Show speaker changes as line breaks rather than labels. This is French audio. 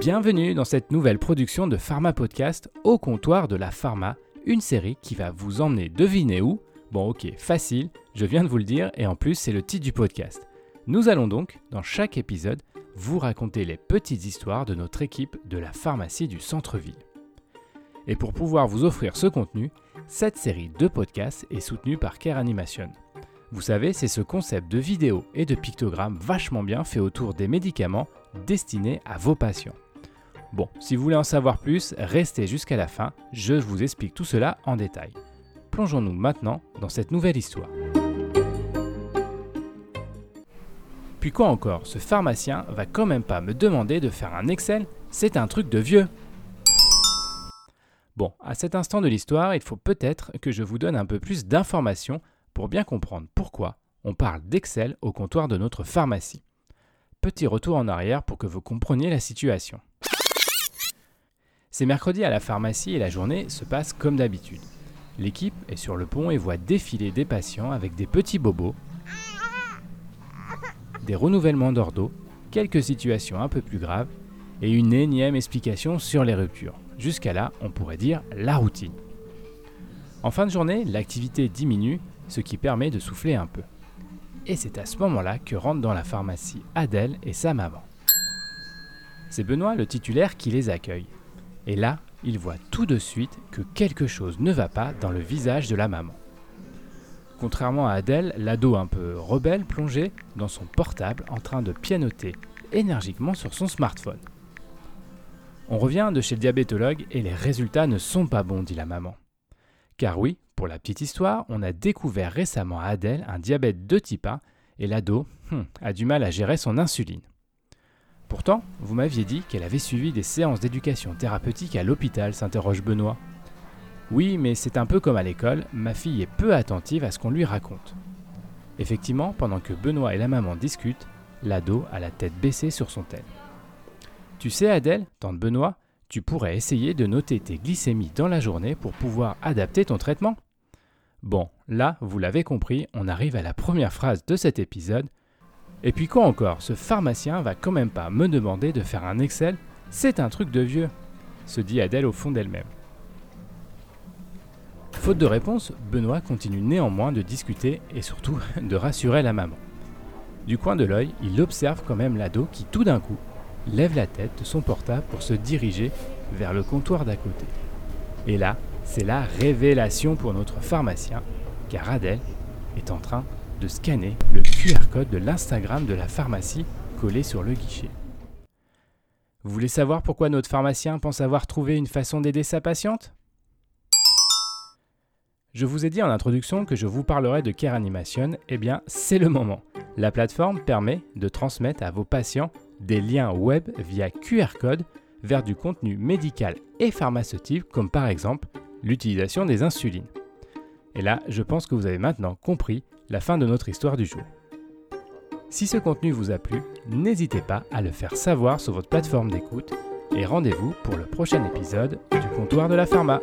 Bienvenue dans cette nouvelle production de Pharma Podcast au comptoir de la pharma, une série qui va vous emmener deviner où. Bon ok, facile, je viens de vous le dire et en plus c'est le titre du podcast. Nous allons donc, dans chaque épisode, vous raconter les petites histoires de notre équipe de la pharmacie du centre-ville. Et pour pouvoir vous offrir ce contenu, cette série de podcasts est soutenue par Care Animation. Vous savez, c'est ce concept de vidéo et de pictogrammes vachement bien fait autour des médicaments destinés à vos patients. Bon, si vous voulez en savoir plus, restez jusqu'à la fin, je vous explique tout cela en détail. Plongeons-nous maintenant dans cette nouvelle histoire. Puis quoi encore, ce pharmacien va quand même pas me demander de faire un Excel, c'est un truc de vieux. Bon, à cet instant de l'histoire, il faut peut-être que je vous donne un peu plus d'informations pour bien comprendre pourquoi on parle d'Excel au comptoir de notre pharmacie. Petit retour en arrière pour que vous compreniez la situation. C'est mercredi à la pharmacie et la journée se passe comme d'habitude. L'équipe est sur le pont et voit défiler des patients avec des petits bobos, des renouvellements d'ordo, quelques situations un peu plus graves et une énième explication sur les ruptures. Jusqu'à là, on pourrait dire la routine. En fin de journée, l'activité diminue, ce qui permet de souffler un peu. Et c'est à ce moment-là que rentrent dans la pharmacie Adèle et sa maman. C'est Benoît, le titulaire, qui les accueille. Et là, il voit tout de suite que quelque chose ne va pas dans le visage de la maman. Contrairement à Adèle, l'ado un peu rebelle plongeait dans son portable en train de pianoter énergiquement sur son smartphone. On revient de chez le diabétologue et les résultats ne sont pas bons, dit la maman. Car oui, pour la petite histoire, on a découvert récemment à Adèle un diabète de type 1 et l'ado hmm, a du mal à gérer son insuline. Pourtant, vous m'aviez dit qu'elle avait suivi des séances d'éducation thérapeutique à l'hôpital, s'interroge Benoît. Oui, mais c'est un peu comme à l'école, ma fille est peu attentive à ce qu'on lui raconte. Effectivement, pendant que Benoît et la maman discutent, l'ado a la tête baissée sur son tel. Tu sais, Adèle, tante Benoît, tu pourrais essayer de noter tes glycémies dans la journée pour pouvoir adapter ton traitement. Bon, là, vous l'avez compris, on arrive à la première phrase de cet épisode, et puis quoi encore, ce pharmacien va quand même pas me demander de faire un Excel, c'est un truc de vieux, se dit Adèle au fond d'elle-même. Faute de réponse, Benoît continue néanmoins de discuter et surtout de rassurer la maman. Du coin de l'œil, il observe quand même l'ado qui tout d'un coup lève la tête de son portable pour se diriger vers le comptoir d'à côté. Et là, c'est la révélation pour notre pharmacien, car Adèle est en train de scanner le QR code de l'Instagram de la pharmacie collé sur le guichet. Vous voulez savoir pourquoi notre pharmacien pense avoir trouvé une façon d'aider sa patiente? Je vous ai dit en introduction que je vous parlerai de Care Animation, eh bien c'est le moment. La plateforme permet de transmettre à vos patients des liens web via QR code vers du contenu médical et pharmaceutique comme par exemple l'utilisation des insulines. Et là, je pense que vous avez maintenant compris la fin de notre histoire du jour. Si ce contenu vous a plu, n'hésitez pas à le faire savoir sur votre plateforme d'écoute et rendez-vous pour le prochain épisode du comptoir de la pharma.